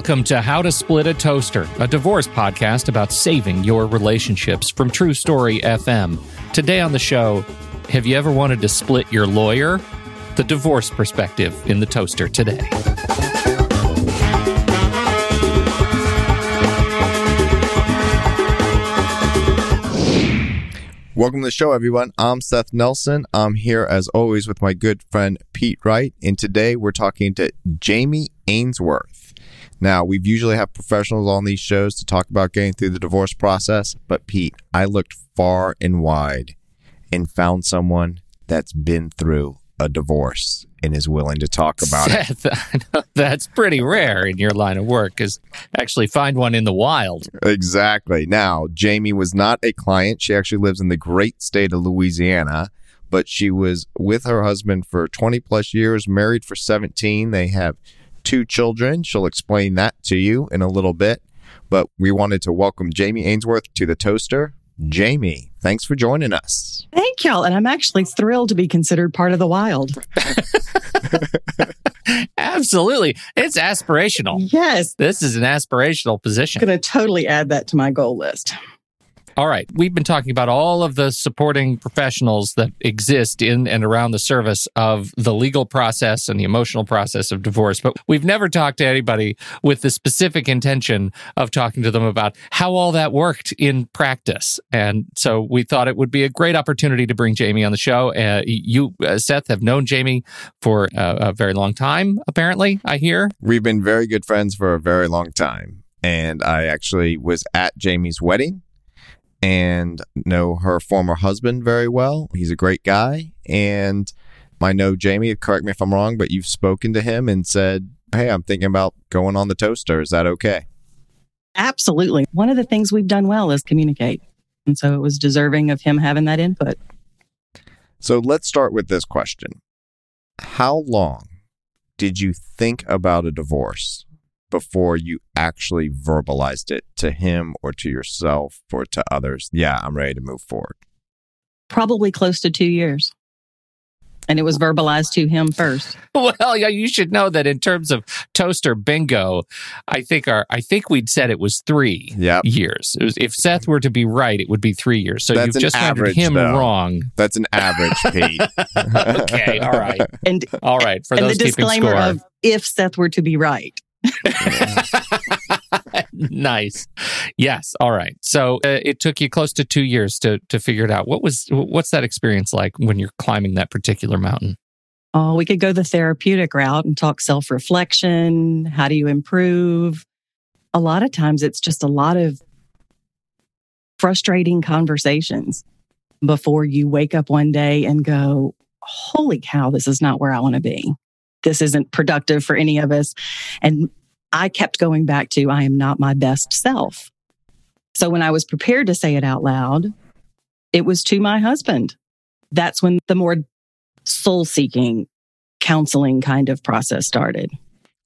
Welcome to How to Split a Toaster, a divorce podcast about saving your relationships from TruStory FM. Today on the show, have you ever wanted to split your lawyer? The divorce perspective in the toaster today. Welcome to the show, everyone. I'm Seth Nelson. I'm here as always with my good friend Pete Wright, and today we're talking to Jamie Ainsworth. Now, we've usually have professionals on these shows to talk about getting through the divorce process, but Pete, I looked far and wide and found someone that's been through a divorce and is willing to talk about Seth, it. that's pretty rare in your line of work because actually find one in the wild. Exactly. Now, Jamie was not a client. She actually lives in the great state of Louisiana, but she was with her husband for 20 plus years, married for 17. They have two children. She'll explain that to you in a little bit. But we wanted to welcome Jamie Ainsworth to the Toaster. Jamie, thanks for joining us. Thank y'all. And I'm actually thrilled to be considered part of the wild. Absolutely. It's aspirational. Yes. This is an aspirational position. I'm going to totally add that to my goal list. All right. We've been talking about all of the supporting professionals that exist in and around the service of the legal process and the emotional process of divorce. But we've never talked to anybody with the specific intention of talking to them about how all that worked in practice. And so we thought it would be a great opportunity to bring Jamie on the show. Uh, you, uh, Seth, have known Jamie for uh, a very long time, apparently, I hear. We've been very good friends for a very long time. And I actually was at Jamie's wedding and know her former husband very well. He's a great guy. And I know Jamie, correct me if I'm wrong, but you've spoken to him and said, Hey, I'm thinking about going on the toaster. Is that okay? Absolutely. One of the things we've done well is communicate. And so it was deserving of him having that input. So let's start with this question How long did you think about a divorce before you actually verbalized it to him or to yourself or to others? Yeah, I'm ready to move forward. Probably close to two years. And it was verbalized to him first. Well, yeah, you should know that in terms of toaster bingo, I think our I think we'd said it was three yep. years. Was, if Seth were to be right, it would be three years. So That's you've just average, him though. wrong. That's an average, Pete. okay, all right, and all right. For and those the keeping disclaimer score, of if Seth were to be right. nice. Yes. All right. So uh, it took you close to two years to to figure it out. What was what's that experience like when you're climbing that particular mountain? Oh, we could go the therapeutic route and talk self reflection. How do you improve? A lot of times it's just a lot of frustrating conversations before you wake up one day and go, Holy cow, this is not where I want to be. This isn't productive for any of us. And I kept going back to, I am not my best self. So when I was prepared to say it out loud, it was to my husband. That's when the more soul seeking counseling kind of process started.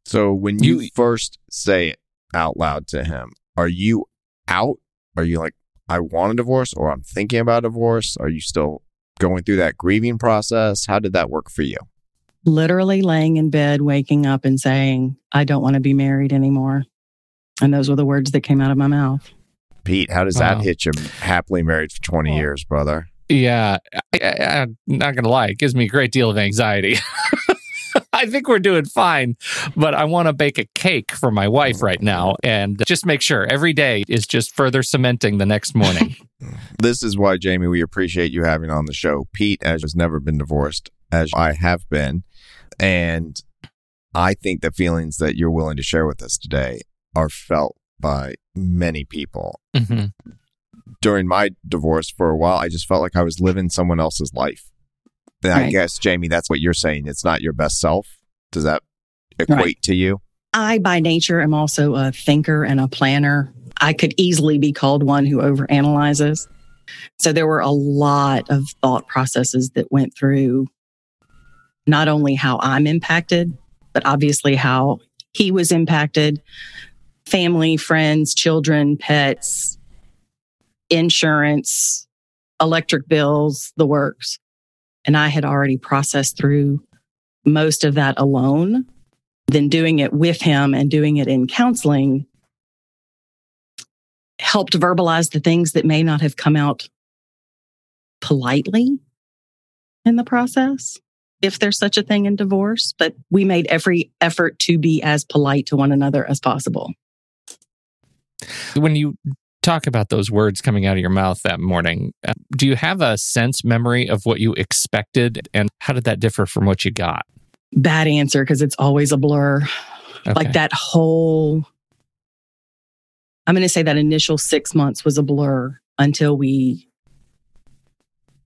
So when you, you, first say it out loud to him, are you out? Are you like, I want a divorce or I'm thinking about a divorce? Are you still going through that grieving process? How did that work for you? Literally laying in bed, waking up and saying, I don't want to be married anymore. And those were the words that came out of my mouth. Pete, how does that wow. hit you happily married for 20 oh. years, brother? Yeah, I, am not going to lie. It gives me a great deal of anxiety. I think we're doing fine, but I want to bake a cake for my wife right now and just make sure every day is just further cementing the next morning. this is why, Jamie, we appreciate you having on the show. Pete, as has never been divorced, as I have been. And I think the feelings that you're willing to share with us today are felt by many people. Mm-hmm during my divorce for a while, I just felt like I was living someone else's life. And right. I guess, Jamie, that's what you're saying. It's not your best self. Does that equate right. to you? I, by nature, am also a thinker and a planner. I could easily be called one who overanalyzes. So there were a lot of thought processes that went through not only how I'm impacted, but obviously how he was impacted family, friends, children, pets, insurance, electric bills, the works. And I had already processed through most of that alone. then doing it with him and doing it in counseling helped verbalize the things that may not have come out politely in the process, if there's such a thing in divorce. But we made every effort to be as polite to one another as possible. When you talk about those words coming out of your mouth that morning, uh, do you have a sense memory of what you expected and how did that differ from what you got? Bad answer because it's always a blur. Okay. Like that whole, I'm going to say that initial six months was a blur until we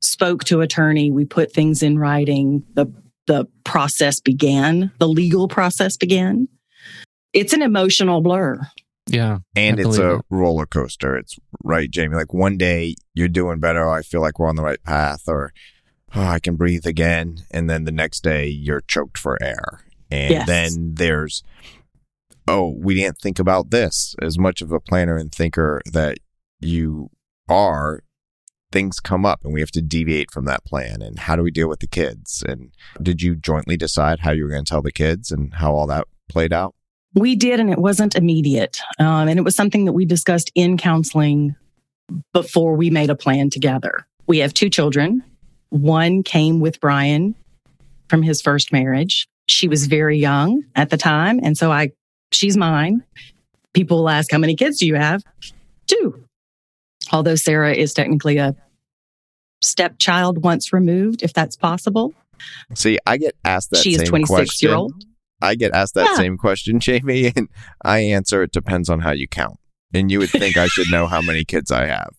spoke to attorney. We put things in writing. The, the process began, the legal process began. It's an emotional blur. Yeah. and I it's a it. roller coaster. It's right, Jamie. Like one day you're doing better. I feel like we're on the right path, or oh, I can breathe again. And then the next day you're choked for air. And Yes. then there's, oh, we didn't think about this. As much of a planner and thinker that you are, things come up and we have to deviate from that plan. And how do we deal with the kids? And did you jointly decide how you were going to tell the kids and how all that played out? We did, and it wasn't immediate. Um, and it was something that we discussed in counseling before we made a plan together. We have two children. One came with Brian from his first marriage. She was very young at the time. And so I, she's mine. People will ask, How many kids do you have? Two. Although Sarah is technically a stepchild once removed, if that's possible. See, I get asked that she is 26 question. year old. I get asked that Yeah. same question, Jamie, and I answer it depends on how you count. And you would think I should know how many kids I have.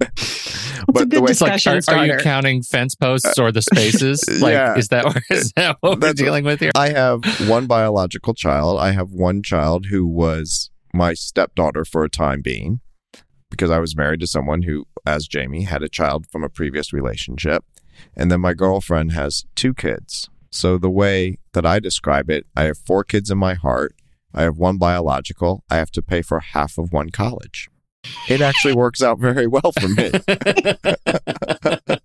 It's a but the good way It's like, discussion are, are you counting fence posts uh, or the spaces? Like, yeah. is that is that what we're dealing with here? I have one biological child, I have one child who was my stepdaughter for a time being because I was married to someone who, as Jamie, had a child from a previous relationship. And then my girlfriend has two kids. So the way that I describe it, I have four kids in my heart. I have one biological. I have to pay for half of one college. It actually works out very well for me.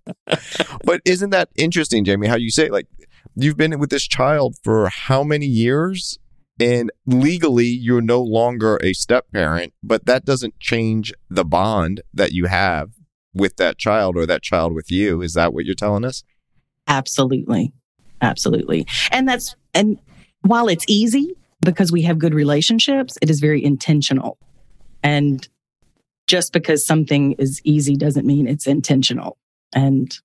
but isn't that interesting, Jamie? How you say like you've been with this child for how many years? And legally, you're no longer a step parent, but that doesn't change the bond that you have with that child or that child with you. Is that what you're telling us? Absolutely. Absolutely. And that's, and while it's easy because we have good relationships, it is very intentional. And just because something is easy doesn't mean it's intentional. And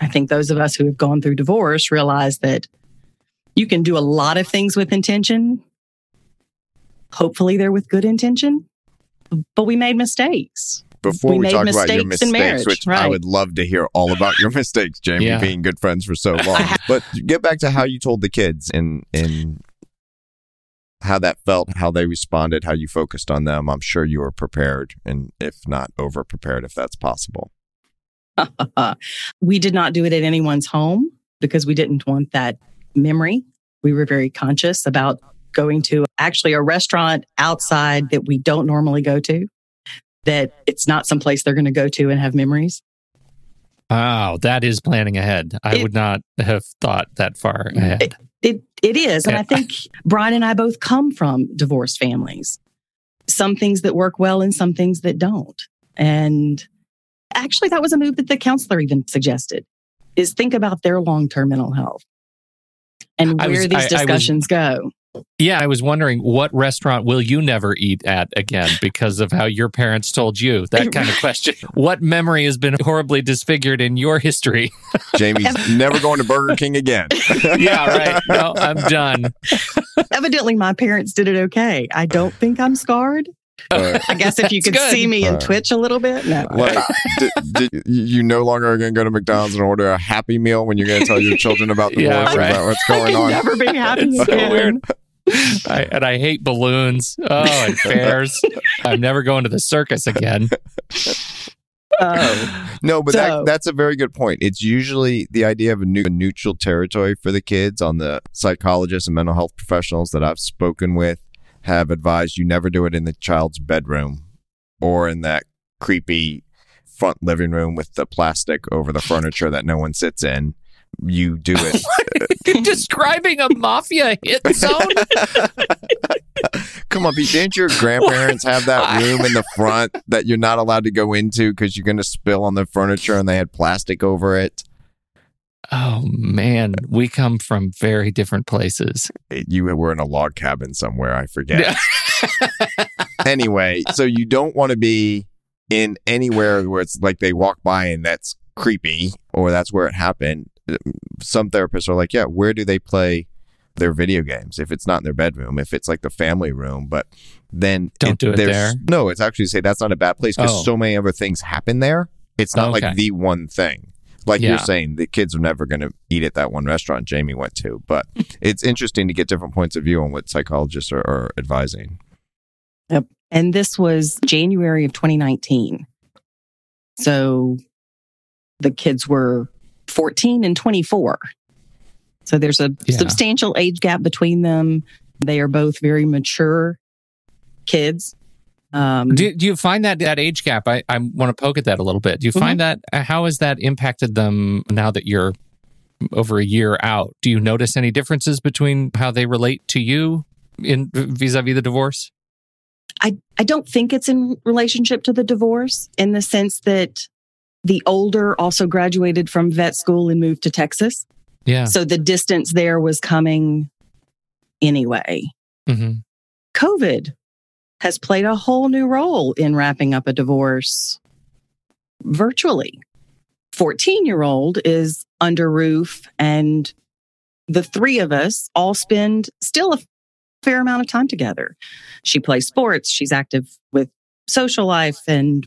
I think those of us who have gone through divorce realize that you can do a lot of things with intention. Hopefully, they're with good intention, but we made mistakes. Before We we, made talk about your mistakes in marriage, which I would love to hear all about your mistakes, Jamie, Yeah. being good friends for so long. but get back to how you told the kids and and how that felt, how they responded, how you focused on them. I'm sure you were prepared, and if not over prepared, if that's possible. we did not do it at anyone's home because we didn't want that memory. We were very conscious about going to actually a restaurant outside that we don't normally go to, that it's not someplace they're going to go to and have memories. Wow, that is planning ahead. I It- would not have thought that far ahead. It, it is. And I think Brian and I both come from divorced families. Some things that work well and some things that don't. And actually, that was a move that the counselor even suggested is think about their long-term mental health and where was- these I- I was- discussions go. Yeah, I was wondering what restaurant will you never eat at again because of how your parents told you? That kind of question. What memory has been horribly disfigured in your history? Jamie's never going to Burger King again. yeah, right. No, I'm done. Evidently, my parents did it okay. I don't think I'm scarred. Uh, I guess if you could good. see me and Uh, twitch a little bit, no. like, did, did, you no longer are going to go to McDonald's and order a Happy Meal when you're going to tell your children about the Yeah, divorce? right. Is that what's I going can on? never be happy It's so again. weird. I, and I hate balloons. Oh, and fairs. I'm never going to the circus again. Oh, No, but So- that, that's a very good point. It's usually the idea of a, new, a neutral territory for the kids on the psychologists and mental health professionals that I've spoken with have advised you never do it in the child's bedroom or in that creepy front living room with the plastic over the furniture that no one sits in. you do it. Describing a mafia hit zone? Come on, Pete. Didn't your grandparents have that room in the front that you're not allowed to go into because you're going to spill on the furniture and they had plastic over it? Oh man, we come from very different places. Eh, you were in a log cabin somewhere. I forget. anyway, so you don't want to be in anywhere where it's like they walk by and that's creepy or that's where it happened. Some therapists are like, yeah, where do they play their video games? If it's not in their bedroom, if it's like the family room, but then Don't do it there. No, it's actually say that's not a bad place because Oh. so many other things happen there. It's not Okay. like the one thing. Like Yeah. you're saying, the kids are never going to eat at that one restaurant Jamie went to. But it's interesting to get different points of view on what psychologists are, are advising. Yep. And this was January of 2019. So the kids were 14 and 24. So there's a Yeah. substantial age gap between them. They are both very mature kids. Um, Do, do you find that that age gap? I, I want to poke at that a little bit. Do you find that uh, how has that impacted them now that you're over a year out? Do you notice any differences between how they relate to you in vis-a-vis the divorce? I, I don't think it's in relationship to the divorce in the sense that the older also graduated from vet school and moved to Texas. Yeah. So the distance there was coming anyway. hmm COVID has played a whole new role in wrapping up a divorce virtually. 14 year old is under roof, and the three of us all spend still a fair amount of time together. She plays sports, she's active with social life, and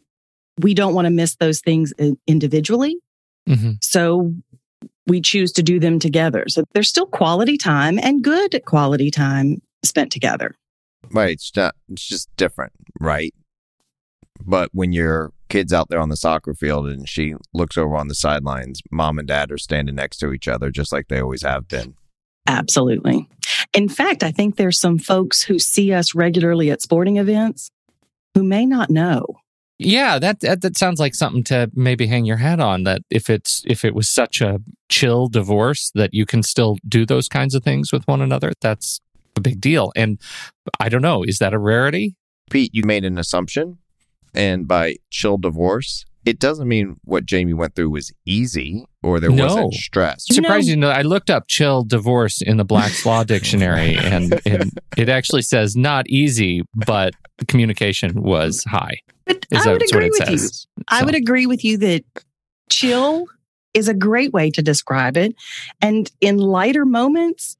we don't want to miss those things individually. hmm So we choose to do them together. So there's still quality time and good quality time spent together. Right. It's not, it's just different, right? But when your kid's out there on the soccer field and she looks over on the sidelines, mom and dad are standing next to each other just like they always have been. Absolutely. In fact, I think there's some folks who see us regularly at sporting events who may not know. Yeah, that, that that sounds like something to maybe hang your hat on. That if it's if it was such a chill divorce that you can still do those kinds of things with one another, that's a big deal. And I don't know, is that a rarity? Pete, you made an assumption, and by chill divorce, it doesn't mean what Jamie went through was easy or there No. wasn't stress. Surprising, to know, I looked up chill divorce in the Black's Law Dictionary, and, and it actually says not easy, but communication was high. But Is I would agree it with you. says? I would agree with you that chill is a great way to describe it. And in lighter moments,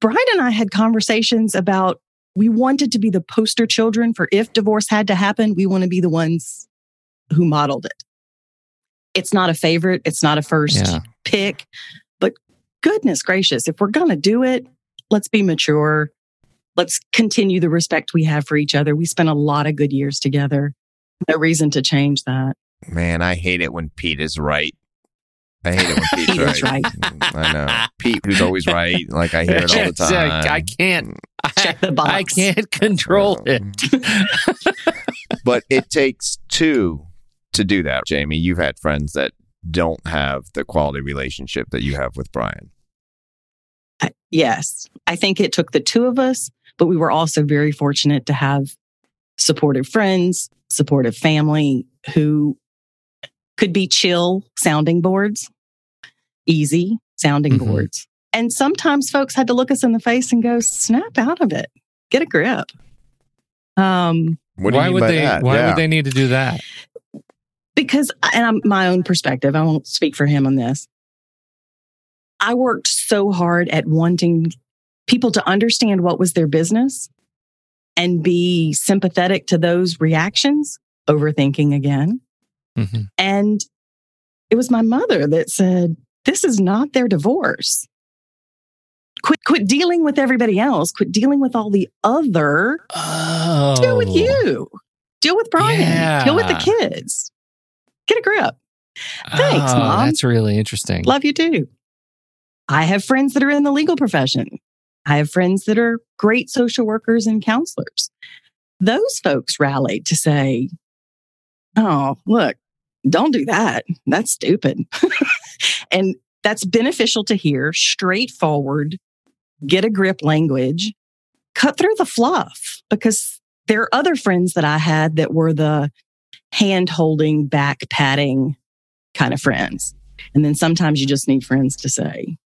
Brian and I had conversations about we wanted to be the poster children for if divorce had to happen, we want to be the ones who modeled it. It's not a favorite, it's not a first Yeah. pick, but goodness gracious, if we're going to do it, let's be mature. Let's continue the respect we have for each other. We spent a lot of good years together. No reason to change that. Man, I hate it when Pete is right. I hate it when Pete's Pete is right. I know. Pete, who's always right. Like I hear it all the time. I can't. Check the box. I can't control it. but it takes two to do that, Jamie. You've had friends that don't have the quality relationship that you have with Brian. I- Yes. I think it took the two of us, but we were also very fortunate to have supportive friends, supportive family who could be chill sounding boards, easy sounding Mhm. boards. And sometimes folks had to look us in the face and go, snap out of it, get a grip. Um, What do why you would they? that? Why Yeah. would they need to do that? because and I'm my own perspective, I won't speak for him on this. I worked so hard at wanting people to understand what was their business and be sympathetic to those reactions, overthinking again. Mhm. And it was my mother that said, This is not their divorce. Quit quit dealing with everybody else. Quit dealing with all the other. Oh, Deal with you. Deal with Brian. Yeah. Deal with the kids. Get a grip. Thanks, Oh, Mom. That's really interesting. Love you too. I have friends that are in the legal profession. I have friends that are great social workers and counselors. Those folks rallied to say, Oh, look, don't do that. That's stupid. and that's beneficial to hear, straightforward, get a grip language, cut through the fluff because there are other friends that I had that were the hand holding, back patting kind of friends. And then sometimes you just need friends to say,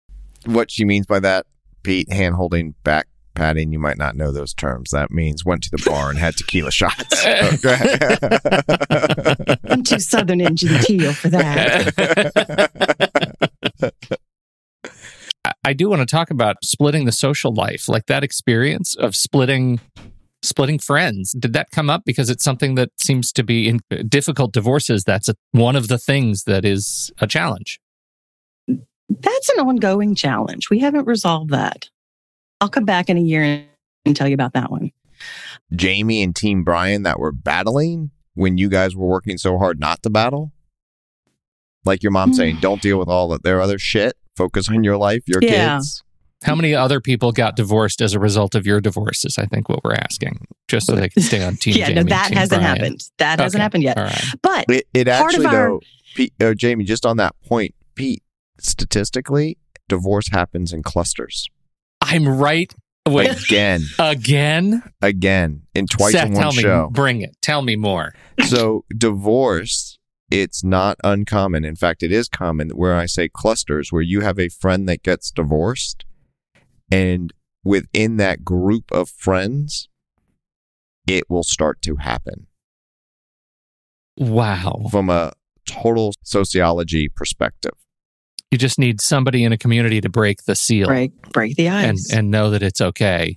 What she means by that, Pete, hand holding, back patting, you might not know those terms. That means went to the bar and had tequila shots. Oh, go ahead. I'm too southern and genteel for that. I do want to talk about splitting the social life, like that experience of splitting splitting friends. Did that come up because it's something that seems to be in uh, difficult divorces? That's a, one of the things that is a challenge. That's an ongoing challenge. We haven't resolved that. I'll come back in a year and tell you about that one. Jamie and Team Brian that were battling when you guys were working so hard not to battle? Like your mom saying, don't deal with all of their other shit. Focus on your life, your Yeah. kids. How many other people got divorced as a result of your divorce? Is I think what we're asking, just so they can stay on team. yeah, no, Jamie, that Team hasn't Brian. happened. That hasn't happened yet. All right. But It, it Part of actually, our- though, Pete, uh, Jamie, just on that point, Pete, statistically, divorce happens in clusters. I'm right. Wait, Again, again? again, in twice Seth, in one tell show. me. Bring it. Tell me more. so divorce it's not uncommon in fact it is common where i say clusters where you have a friend that gets divorced and within that group of friends it will start to happen Wow. from a total sociology perspective You just need somebody in a community to break the seal break break the and ice. and know that it's okay.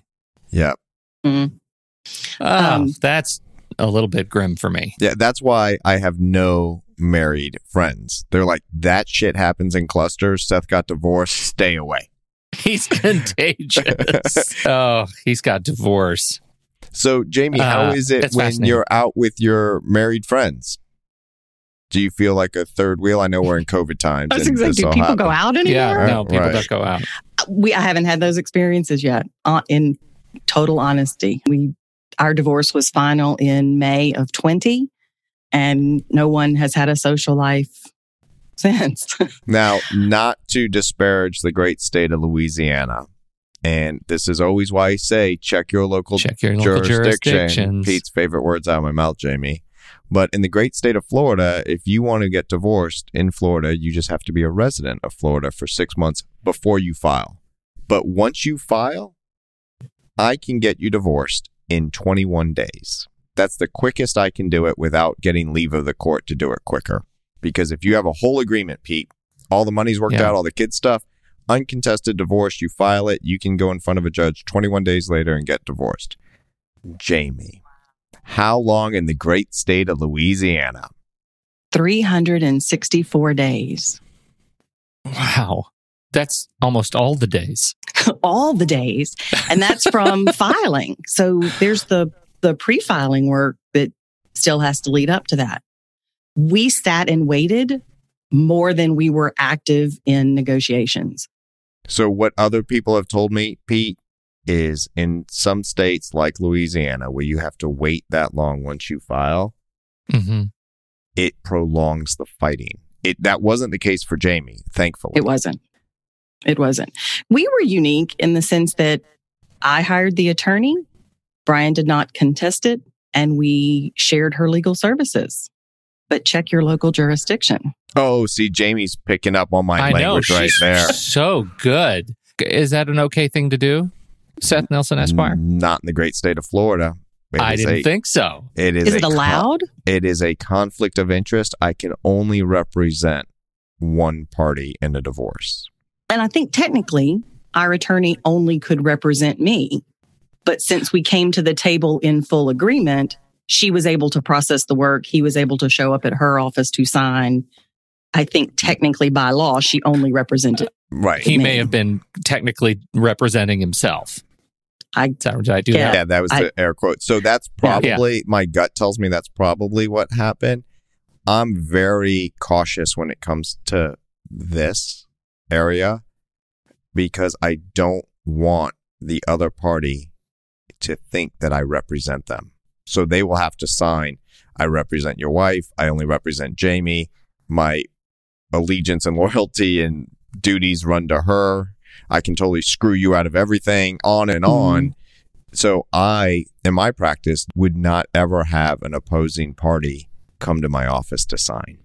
yeah Mm. Oh, Um, that's a little bit grim for me. yeah that's why i have no married friends they're like that shit happens in clusters seth got divorced stay away He's contagious. oh, he's got divorce. So, Jamie, how Uh, is it when you're out with your married friends? Do you feel like a third wheel? I know we're in COVID times. That's and exactly. Do all people go out anymore? Yeah, Right, no, people right. don't go out. we I haven't had those experiences yet. Uh, in total honesty, we our divorce was final in May of 20 and no one has had a social life since. Now, not to disparage the great state of Louisiana, and this is always why I say check your local Check your local jurisdiction. jurisdictions. Pete's favorite words out of my mouth, Jamie. But in the great state of Florida, if you want to get divorced in Florida, you just have to be a resident of Florida for six months before you file. But once you file, I can get you divorced in 21 days. That's the quickest I can do it without getting leave of the court to do it quicker. Because if you have a whole agreement, Pete, all the money's worked Yeah. out, all the kids stuff, uncontested divorce, you file it, you can go in front of a judge 21 days later and get divorced. Jamie, how long in the great state of Louisiana? 364 days. Wow. That's almost all the days. All the days. And that's from filing. So there's the the pre-filing work that still has to lead up to that. We sat and waited more than we were active in negotiations. So, what other people have told me, Pete, is in some states like Louisiana, where you have to wait that long once you file, hmm it prolongs the fighting. It that wasn't the case for Jamie, thankfully. It wasn't. It wasn't. We were unique in the sense that I hired the attorney, Brian did not contest it, and we shared her legal services. But check your local jurisdiction. Oh, see, Jamie's picking up on my I know. language right she's there. So good. Is that an okay thing to do, Seth Nelson Esquire? Not in the great state of Florida. It I didn't a- think so. It is, Is a it con- allowed? it is a conflict of interest. I can only represent one party in a divorce. And I think technically our attorney only could represent me. But since we came to the table in full agreement, she was able to process the work. He was able to show up at her office to sign. I think technically by law, she only represented. Right. He me. may have been technically representing himself. I- Is that- did I do Yeah. that? Yeah, that was I- the air quote. So that's Yeah. probably my gut tells me that's probably what happened. I'm very cautious when it comes to this area because I don't want the other party to think that I represent them. So they will have to sign I represent your wife, I only represent Jamie, my allegiance and loyalty and duties run to her. I can totally screw you out of everything, on and mm-hmm. on. So I, in my practice, would not ever have an opposing party come to my office to sign.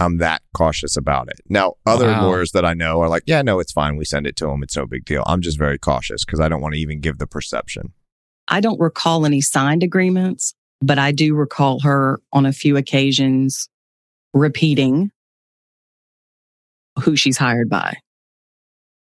I'm that cautious about it. Now, other Wow. lawyers that I know are like, yeah, no, it's fine. We send it to them. It's no big deal. I'm just very cautious because I don't want to even give the perception. I don't recall any signed agreements, but I do recall her on a few occasions repeating who she's hired by.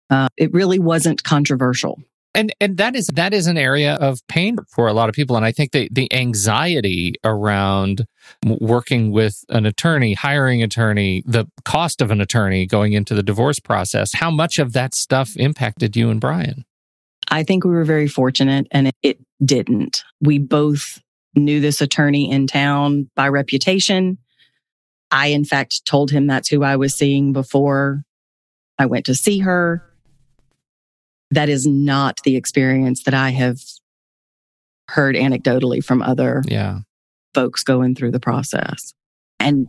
Uh, it really wasn't controversial. And and that is that is an area of pain for a lot of people. And I think the the anxiety around working with an attorney, hiring attorney, the cost of an attorney going into the divorce process, how much of that stuff impacted you and Brian? I think we were very fortunate and it, it didn't. We both knew this attorney in town by reputation. I, in fact, told him that's who I was seeing before I went to see her. That is not the experience that I have heard anecdotally from other Yeah. folks going through the process. And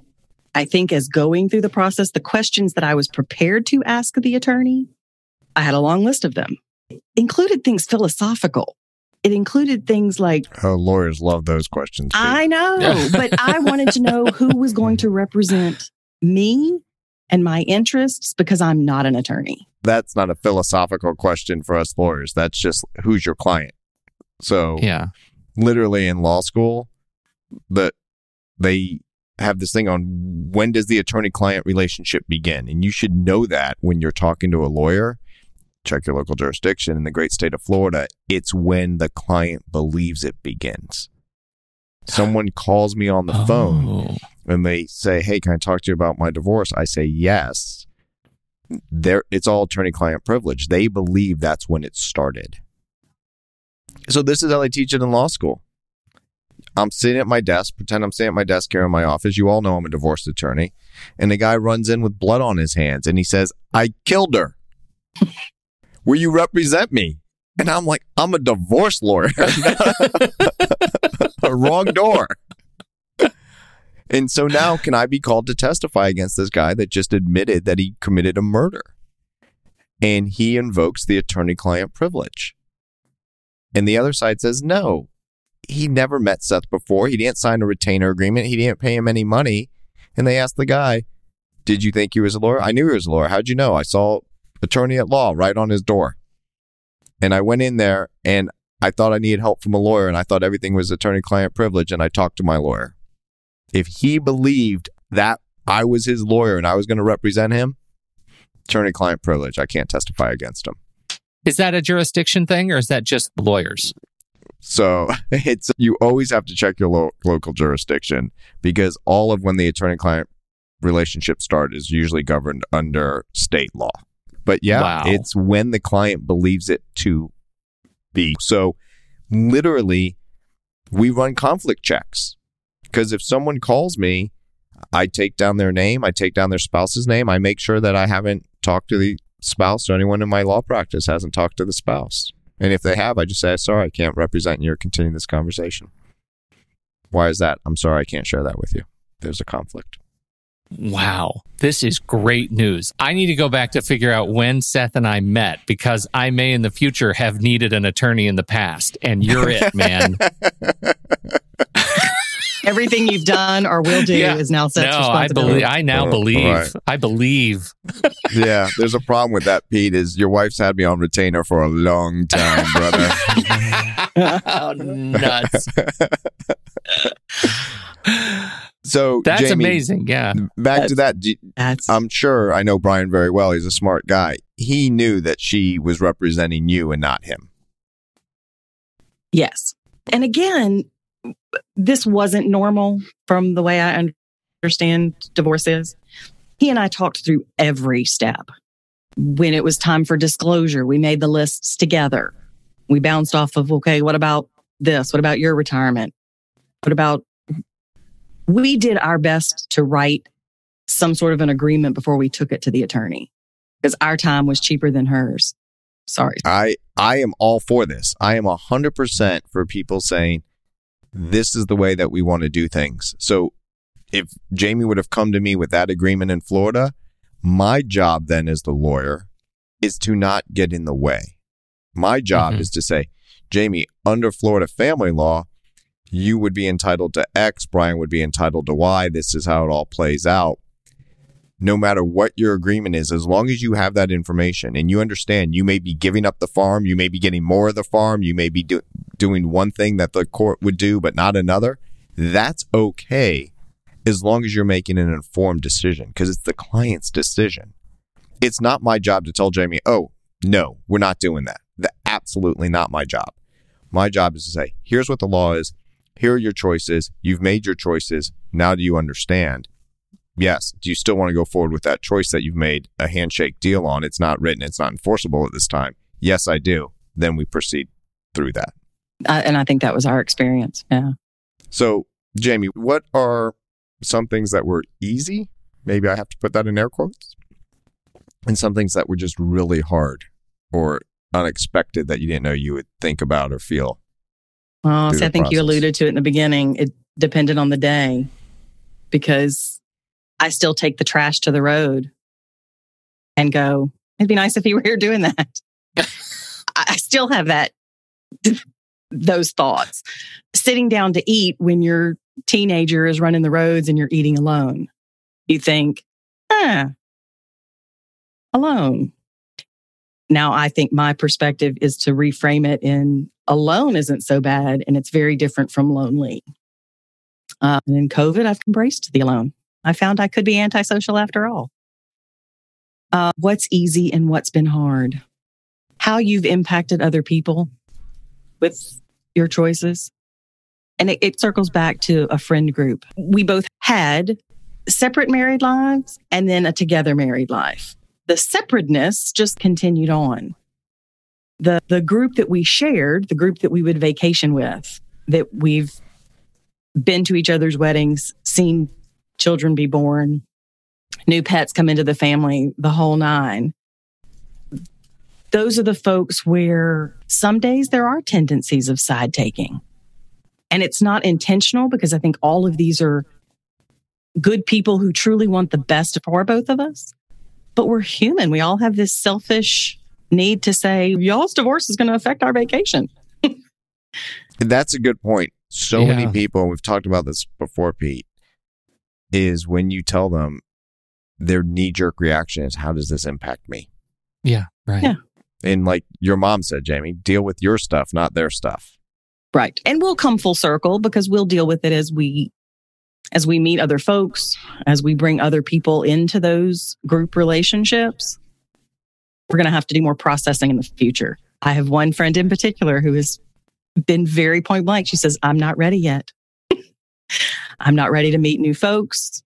I think as going through the process, the questions that I was prepared to ask the attorney, I had a long list of them. It included things philosophical. It included things like, Oh, lawyers love those questions. Pete. I know, Yeah. but I wanted to know who was going to represent me and my interests because I'm not an attorney. That's not a philosophical question for us lawyers. That's just who's your client. So Yeah. literally in law school that they have this thing on when does the attorney client relationship begin and you should know that when you're talking to a lawyer check your local jurisdiction in the great state of Florida it's when the client believes it begins someone calls me on the phone Oh. And they say hey can I talk to you about my divorce I say yes there it's all attorney client privilege they believe that's when it started so this is how they teach it in law school. I'm sitting at my desk, pretend I'm sitting at my desk here in my office. You all know I'm a divorce attorney. And the guy runs in with blood on his hands and he says, I killed her. Will you represent me? And I'm like, I'm a divorce lawyer. Wrong door. And so now, can I be called to testify against this guy that just admitted that he committed a murder? And he invokes the attorney client privilege. And the other side says, no, he never met Seth before. He didn't sign a retainer agreement. He didn't pay him any money. And they asked the guy, did you think he was a lawyer? I knew he was a lawyer. How'd you know? I saw attorney at law right on his door. And I went in there and I thought I needed help from a lawyer and I thought everything was attorney client privilege. And I talked to my lawyer. If he believed that I was his lawyer and I was going to represent him, attorney client privilege, I can't testify against him. Is that a jurisdiction thing or is that just lawyers? So it's you always have to check your lo- local jurisdiction because all of when the attorney-client relationship started is usually governed under state law. But yeah, Wow. it's when the client believes it to be. So literally, we run conflict checks because if someone calls me, I take down their name, I take down their spouse's name, I make sure that I haven't talked to the spouse or anyone in my law practice hasn't talked to the spouse. And if they have, I just say, sorry, I can't represent you or continue this conversation. Why is that? I'm sorry, I can't share that with you. There's a conflict. Wow, this is great news. I need to go back to figure out when Seth and I met because I may in the future have needed an attorney in the past, and you're it, man. Everything you've done or will do Yeah. is now Seth's no, I responsibility. believe. I now Oh, believe. right. I believe. yeah, there's a problem with that, Pete, is your wife's had me on retainer for a long time, brother. oh, nuts! So That's Jamie, amazing. Yeah. Back to that. do- That's I'm sure I know Brian very well. He's a smart guy. He knew that she was representing you and not him. Yes. And again, this wasn't normal from the way I understand divorce is. He and I talked through every step. When it was time for disclosure, we made the lists together. We bounced off of, okay, what about this? What about your retirement? What about, we did our best to write some sort of an agreement before we took it to the attorney because our time was cheaper than hers. Sorry. I I am all for this. I am hundred percent for people saying this is the way that we want to do things. So if Jamie would have come to me with that agreement in Florida, My job then as the lawyer is to not get in the way. My job Mhm. is to say, Jamie, under Florida family law, you would be entitled to X, Brian would be entitled to Y. This is how it all plays out. No matter what your agreement is, as long as you have that information and you understand you may be giving up the farm, you may be getting more of the farm, you may be do- doing one thing that the court would do, but not another, that's okay as long as you're making an informed decision because it's the client's decision. It's not my job to tell Jamie, oh, no, we're not doing that. That absolutely not my job. My job is to say, here's what the law is. Here are your choices. You've made your choices. Now do you understand? Yes. Do you still want to go forward with that choice that you've made a handshake deal on? It's not written. It's not enforceable at this time. Yes, I do. Then we proceed through that. Uh, and I think that was our experience. Yeah. So, Jamie, what are some things that were easy? Maybe I have to put that in air quotes. And some things that were just really hard or unexpected that you didn't know you would think about or feel. See, I think you alluded to it in the beginning. It depended on the day because I still take the trash to the road and go, it'd be nice if he were here doing that. I I still have that, those thoughts. Sitting down to eat when your teenager is running the roads and you're eating alone, you think, ah, alone. Now, I think my perspective is to reframe it in alone isn't so bad and it's very different from lonely. Uh, and in COVID, I've embraced the alone. I found I could be antisocial after all. Uh, what's easy and what's been hard? How you've impacted other people with your choices. And it, it circles back to a friend group. We both had separate married lives and then a together married life. The separateness just continued on the the group that we shared, the group that we would vacation with, that we've been to each other's weddings, seen children be born, new pets come into the family, the whole nine. Those are the folks where some days there are tendencies of side taking. And it's not intentional because I think all of these are good people who truly want the best for both of us. But we're human. We all have this selfish need to say, y'all's divorce is going to affect our vacation. That's a good point. So many people, we've talked about this before, Pete, is when you tell them their knee jerk reaction is, How does this impact me? Yeah, right. Yeah. And like your mom said, Jamie, deal with your stuff, not their stuff. Right. And we'll come full circle because we'll deal with it as we as we meet other folks, as we bring other people into those group relationships. We're going to have to do more processing in the future. I have one friend in particular who has been very point blank. She says, "I'm not ready yet. I'm not ready to meet new folks.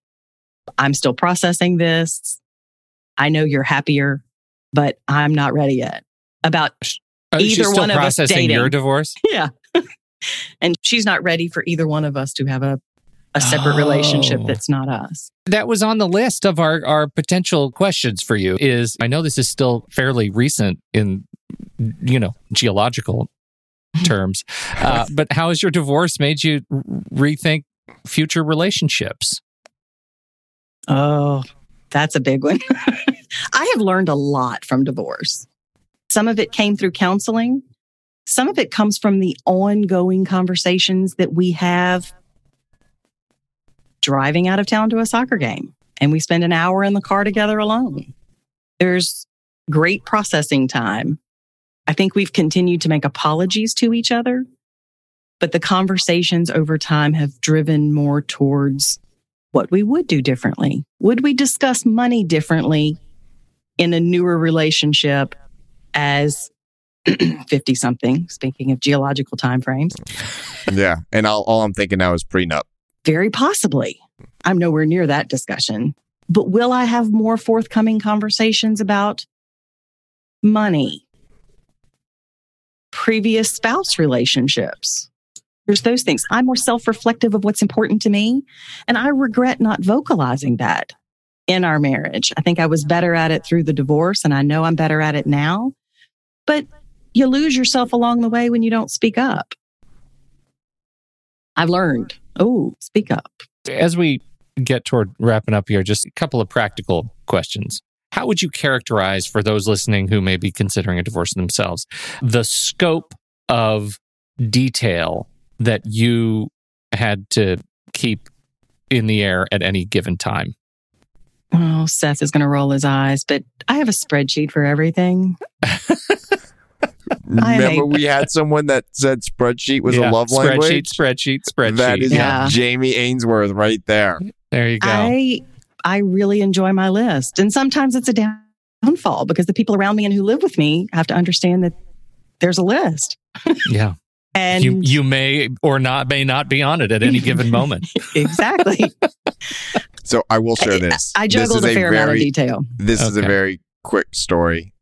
I'm still processing this. I know you're happier, but I'm not ready yet." About she's Either one of us dating your divorce. yeah. and she's not ready for either one of us to have a, a separate relationship Oh. that's not us. That was on the list of our, our potential questions for you. Is I know this is still fairly recent in you know geological terms, uh, but how has your divorce made you rethink future relationships? Oh, that's a big one. I have learned a lot from divorce. Some of it came through counseling. Some of it comes from the ongoing conversations that we have driving out of town to a soccer game and we spend an hour in the car together alone. There's great processing time. I think we've continued to make apologies to each other, but the conversations over time have driven more towards what we would do differently. Would we discuss money differently in a newer relationship as 50 something, speaking of geological timeframes? Yeah. And all, all I'm thinking now is prenup. Very possibly. I'm nowhere near that discussion. But will I have more forthcoming conversations about money? Previous spouse relationships? There's those things. I'm more self reflective of what's important to me. And I regret not vocalizing that in our marriage. I think I was better at it through the divorce, and I know I'm better at it now. But you lose yourself along the way when you don't speak up. I've learned, oh, speak up. As we get toward wrapping up here, just a couple of practical questions. How would you characterize for those listening who may be considering a divorce themselves the scope of detail that you had to keep in the air at any given time? Oh, Seth is going to roll his eyes, but I have a spreadsheet for everything. Remember, we had someone that said spreadsheet was Yeah, a love line. spreadsheet, language. Spreadsheet, spreadsheet, That is Yeah. Jamie Ainsworth right there. There you go. I I really enjoy my list, and sometimes it's a downfall because the people around me and who live with me have to understand that there's a list. yeah. And you you may or not may not be on it at any given moment. exactly, So I will share this. I This juggled is a fair amount of detail. This is a very quick story.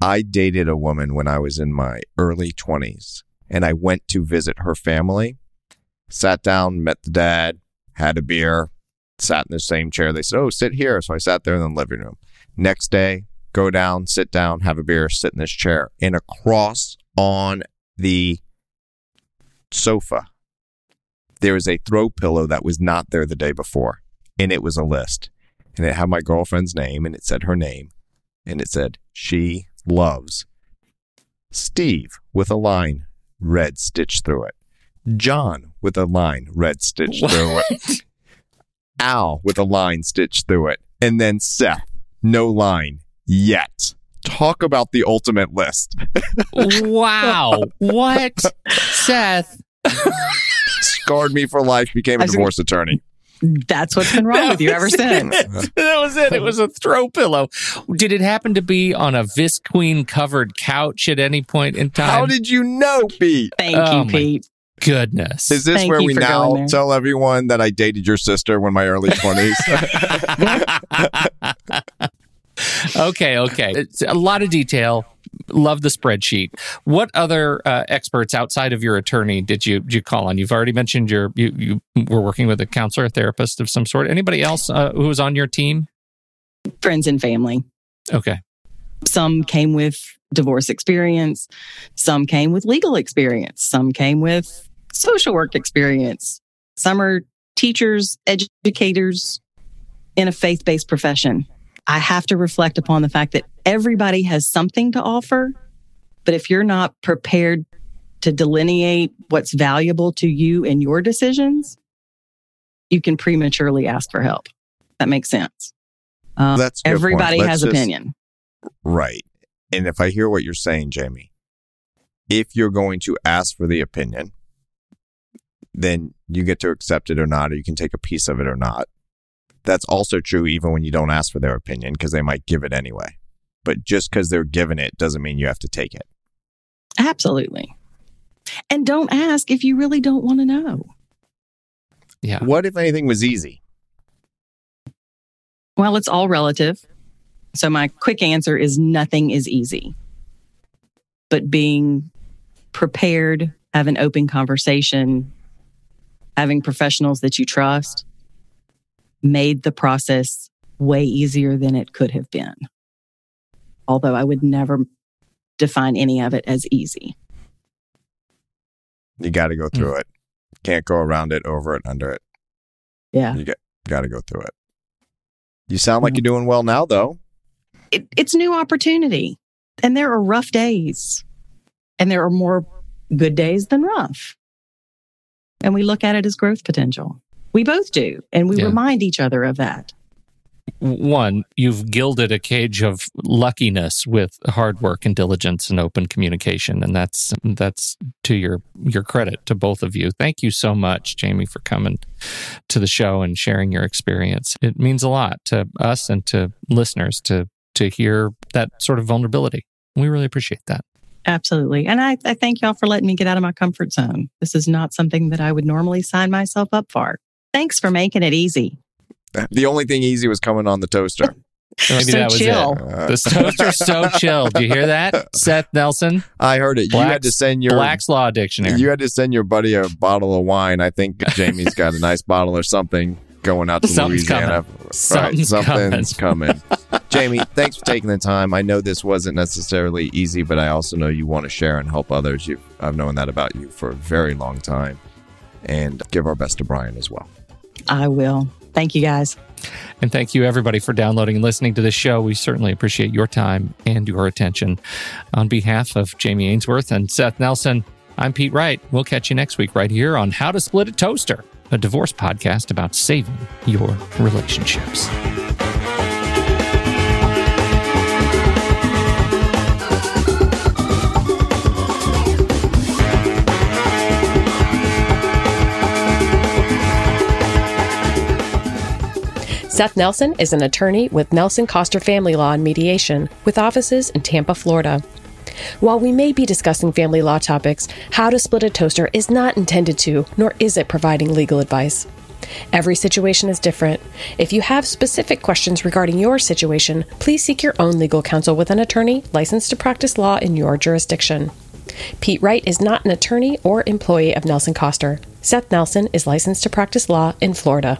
I dated a woman when I was in my early 20s, and I went to visit her family. Sat down, met the dad, had a beer, sat in the same chair. They said, Oh, sit here. So I sat there in the living room. Next day, go down, sit down, have a beer, sit in this chair. And across on the sofa, There is a throw pillow that was not there the day before, and it was a list and it had my girlfriend's name and it said her name and it said she loves Steve with a line red stitched through it. John with a line red stitched through it. Al with a line stitched through it. And then Seth, no line yet. Talk about the ultimate list. wow. What? Seth. Scarred me for life, became a I see. divorce attorney. That's what's been wrong with you ever since. it. That was it. It was a throw pillow. Did it happen to be on a Visqueen covered couch at any point in time? How did you know, Pete? Thank Oh, you, my- Pete. Goodness. Is this Thank where we now tell everyone that I dated your sister when my early 20s? okay, okay. It's a lot of detail. Love the spreadsheet. What other uh, experts outside of your attorney did you did you call on? You've already mentioned your you you were working with a counselor, a therapist of some sort. Anybody else uh, who was on your team? Friends and family. Okay, Some came with divorce experience. Some came with legal experience. Some came with social work experience. Some are teachers, educators in a faith based profession. I have to reflect upon the fact that everybody has something to offer. But if you're not prepared to delineate what's valuable to you in your decisions, you can prematurely ask for help. That makes sense. Uh, That's a good point. everybody has just- opinion. Right. And if I hear what you're saying, Jamie, if you're going to ask for the opinion, then you get to accept it or not, or you can take a piece of it or not. That's also true even when you don't ask for their opinion because they might give it anyway. But just because they're giving it doesn't mean you have to take it. Absolutely. And don't ask if you really don't want to know. yeah. What if anything was easy? Well, it's all relative. So my quick answer is nothing is easy. But being prepared, have an open conversation, having professionals that you trust made the process way easier than it could have been. Although I would never define any of it as easy. You got to go mm. through it. Can't go around it, over it, under it. Yeah. You got, got to go through it. You sound like mm. you're doing well now, though. it, it's new opportunity and there are rough days and there are more good days than rough and we look at it as growth potential we both do and we Yeah. remind each other of that One, you've gilded a cage of luckiness with hard work and diligence and open communication, and that's that's to your your credit to both of you. Thank you so much, Jamie, for coming to the show and sharing your experience. It means a lot to us and to listeners to to hear that sort of vulnerability. We really appreciate that. absolutely and I, I thank y'all for letting me get out of my comfort zone this is not something that i would normally sign myself up for thanks for making it easy The only thing easy was coming on the toaster. Maybe So that was chill. it. Uh, The toaster's so chill. Do you hear that, Seth Nelson? I heard it. you had to send your Black's Law Dictionary. You had to send your buddy a bottle of wine. I think Jamie's got a nice bottle or something going out to Something's Louisiana. coming. Something's something's coming. Jamie, thanks for taking the time. I know this wasn't necessarily easy, but I also know you want to share and help others. You, I've known that about you for a very long time. And give our best to Brian as well. I will Thank you guys. And thank you, everybody, for downloading and listening to this show. We certainly appreciate your time and your attention. On behalf of Jamie Ainsworth and Seth Nelson, I'm Pete Wright. We'll catch you next week right here on How to Split a Toaster, a divorce podcast about saving your relationships. Seth Nelson is an attorney with Nelson Koster Family Law and Mediation, with offices in Tampa, Florida. While we may be discussing family law topics, How to Split a Toaster is not intended to, nor is it providing legal advice. Every situation is different. If you have specific questions regarding your situation, please seek your own legal counsel with an attorney licensed to practice law in your jurisdiction. Pete Wright is not an attorney or employee of Nelson Koster. Seth Nelson is licensed to practice law in Florida.